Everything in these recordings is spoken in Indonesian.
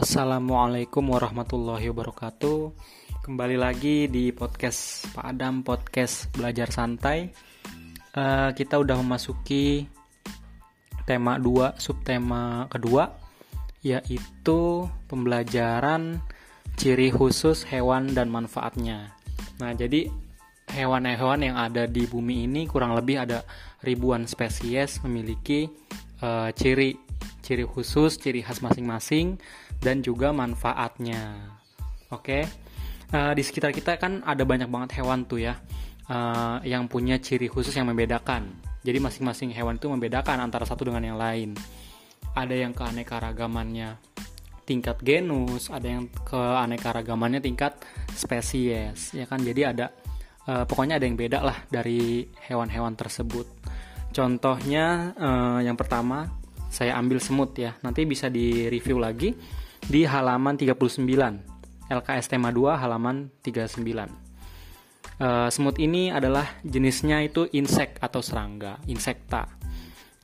Assalamualaikum warahmatullahi wabarakatuh. Kembali lagi di podcast Pak Adam podcast belajar santai. Uh, kita udah memasuki tema 2 subtema kedua yaitu pembelajaran ciri khusus hewan dan manfaatnya. Nah, jadi hewan-hewan yang ada di bumi ini kurang lebih ada ribuan spesies memiliki uh, ciri ciri khusus, ciri khas masing-masing dan juga manfaatnya. Oke, okay? uh, eh, di sekitar kita kan ada banyak banget hewan tuh ya, uh, yang punya ciri khusus yang membedakan. Jadi masing-masing hewan itu membedakan antara satu dengan yang lain. Ada yang keanekaragamannya tingkat genus, ada yang keanekaragamannya tingkat spesies, ya kan? Jadi ada uh, pokoknya ada yang beda lah dari hewan-hewan tersebut. Contohnya uh, yang pertama saya ambil semut ya. Nanti bisa di review lagi di halaman 39 LKS tema 2 halaman 39 uh, eh, semut ini adalah jenisnya itu insek atau serangga insekta.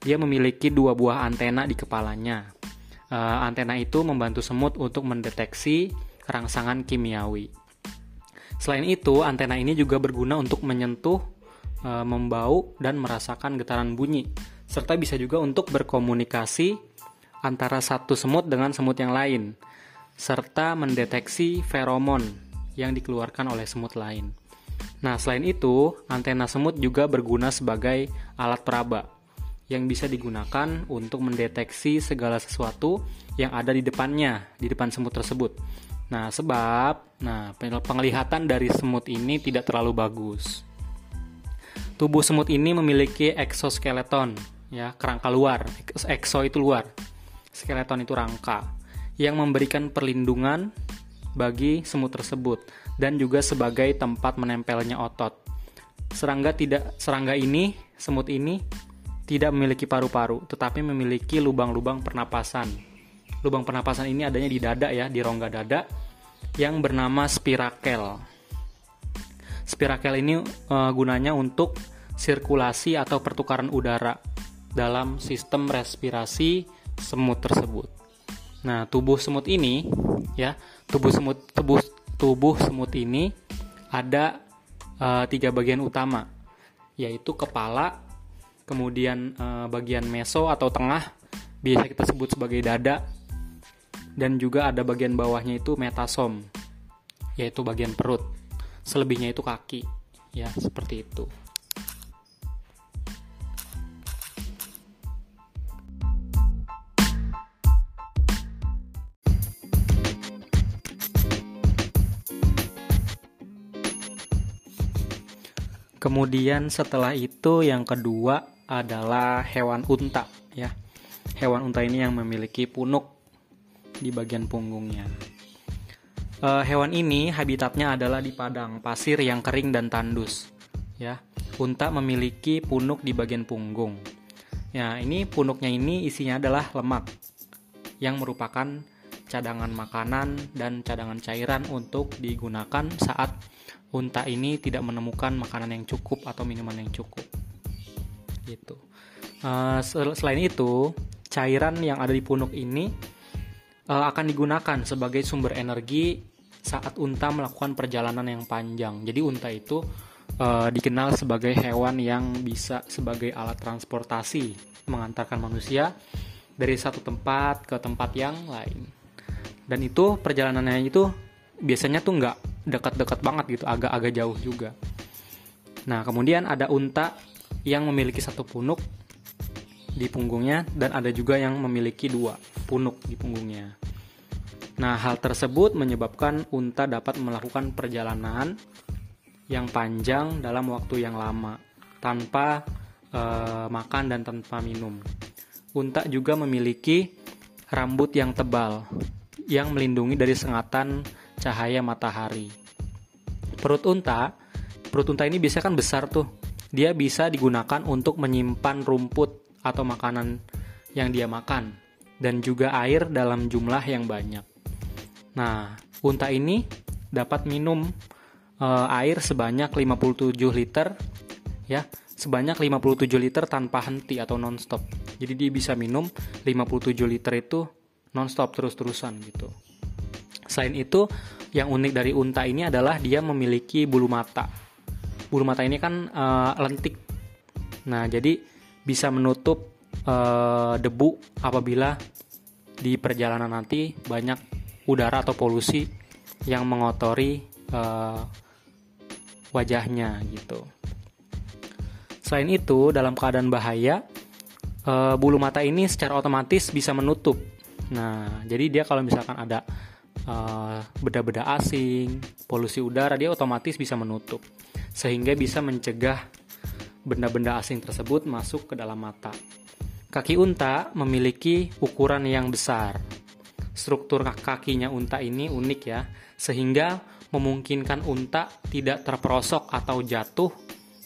Dia memiliki dua buah antena di kepalanya. Uh, antena itu membantu semut untuk mendeteksi rangsangan kimiawi. Selain itu antena ini juga berguna untuk menyentuh uh, membau dan merasakan getaran bunyi serta bisa juga untuk berkomunikasi antara satu semut dengan semut yang lain, serta mendeteksi feromon yang dikeluarkan oleh semut lain. Nah, selain itu, antena semut juga berguna sebagai alat peraba yang bisa digunakan untuk mendeteksi segala sesuatu yang ada di depannya, di depan semut tersebut. Nah, sebab nah penglihatan dari semut ini tidak terlalu bagus. Tubuh semut ini memiliki eksoskeleton, ya, kerangka luar. Ekso itu luar skeleton itu rangka yang memberikan perlindungan bagi semut tersebut dan juga sebagai tempat menempelnya otot. Serangga tidak serangga ini, semut ini tidak memiliki paru-paru, tetapi memiliki lubang-lubang pernapasan. Lubang pernapasan ini adanya di dada ya, di rongga dada yang bernama spirakel. Spirakel ini e, gunanya untuk sirkulasi atau pertukaran udara dalam sistem respirasi semut tersebut. Nah, tubuh semut ini ya, tubuh semut tubuh tubuh semut ini ada uh, tiga bagian utama, yaitu kepala, kemudian uh, bagian meso atau tengah, biasa kita sebut sebagai dada, dan juga ada bagian bawahnya itu metasom, yaitu bagian perut. Selebihnya itu kaki, ya seperti itu. Kemudian setelah itu yang kedua adalah hewan unta ya. Hewan unta ini yang memiliki punuk di bagian punggungnya. E, hewan ini habitatnya adalah di padang pasir yang kering dan tandus ya. Unta memiliki punuk di bagian punggung. Ya, ini punuknya ini isinya adalah lemak yang merupakan cadangan makanan dan cadangan cairan untuk digunakan saat unta ini tidak menemukan makanan yang cukup atau minuman yang cukup. Gitu. Uh, selain itu, cairan yang ada di punuk ini uh, akan digunakan sebagai sumber energi saat unta melakukan perjalanan yang panjang. Jadi unta itu uh, dikenal sebagai hewan yang bisa sebagai alat transportasi mengantarkan manusia dari satu tempat ke tempat yang lain. Dan itu perjalanannya itu biasanya tuh nggak dekat-dekat banget gitu, agak-agak jauh juga. Nah, kemudian ada unta yang memiliki satu punuk di punggungnya dan ada juga yang memiliki dua punuk di punggungnya. Nah, hal tersebut menyebabkan unta dapat melakukan perjalanan yang panjang dalam waktu yang lama tanpa e, makan dan tanpa minum. Unta juga memiliki rambut yang tebal yang melindungi dari sengatan cahaya matahari. Perut unta, perut unta ini biasanya kan besar tuh. Dia bisa digunakan untuk menyimpan rumput atau makanan yang dia makan dan juga air dalam jumlah yang banyak. Nah, unta ini dapat minum e, air sebanyak 57 liter ya, sebanyak 57 liter tanpa henti atau nonstop. Jadi dia bisa minum 57 liter itu nonstop terus-terusan gitu. Selain itu, yang unik dari unta ini adalah dia memiliki bulu mata. Bulu mata ini kan uh, lentik. Nah, jadi bisa menutup uh, debu apabila di perjalanan nanti banyak udara atau polusi yang mengotori uh, wajahnya gitu. Selain itu, dalam keadaan bahaya, uh, bulu mata ini secara otomatis bisa menutup. Nah, jadi dia kalau misalkan ada beda beda-beda asing, polusi udara, dia otomatis bisa menutup, sehingga bisa mencegah benda-benda asing tersebut masuk ke dalam mata. Kaki unta memiliki ukuran yang besar. Struktur kakinya unta ini unik ya, sehingga memungkinkan unta tidak terperosok atau jatuh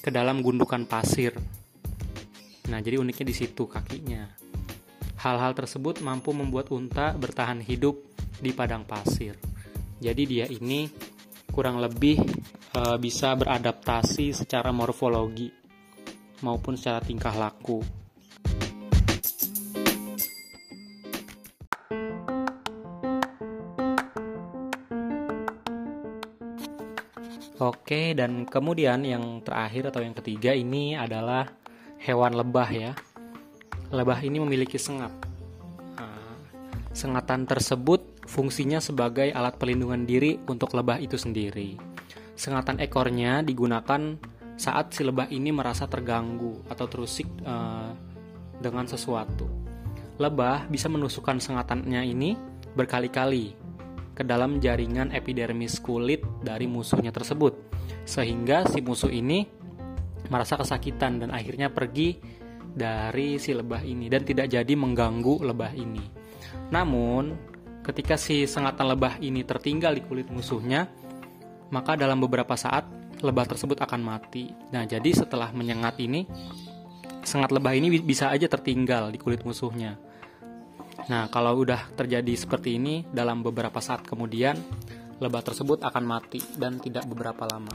ke dalam gundukan pasir. Nah, jadi uniknya di situ kakinya. Hal-hal tersebut mampu membuat unta bertahan hidup di padang pasir. Jadi dia ini kurang lebih e, bisa beradaptasi secara morfologi maupun secara tingkah laku. Oke, dan kemudian yang terakhir atau yang ketiga ini adalah hewan lebah ya. Lebah ini memiliki sengat. Sengatan tersebut fungsinya sebagai alat pelindungan diri untuk lebah itu sendiri. Sengatan ekornya digunakan saat si lebah ini merasa terganggu atau terusik uh, dengan sesuatu. Lebah bisa menusukkan sengatannya ini berkali-kali ke dalam jaringan epidermis kulit dari musuhnya tersebut, sehingga si musuh ini merasa kesakitan dan akhirnya pergi dari si lebah ini dan tidak jadi mengganggu lebah ini. Namun, ketika si sengatan lebah ini tertinggal di kulit musuhnya, maka dalam beberapa saat lebah tersebut akan mati. Nah, jadi setelah menyengat ini, sengat lebah ini bisa aja tertinggal di kulit musuhnya. Nah, kalau udah terjadi seperti ini dalam beberapa saat kemudian, lebah tersebut akan mati dan tidak beberapa lama.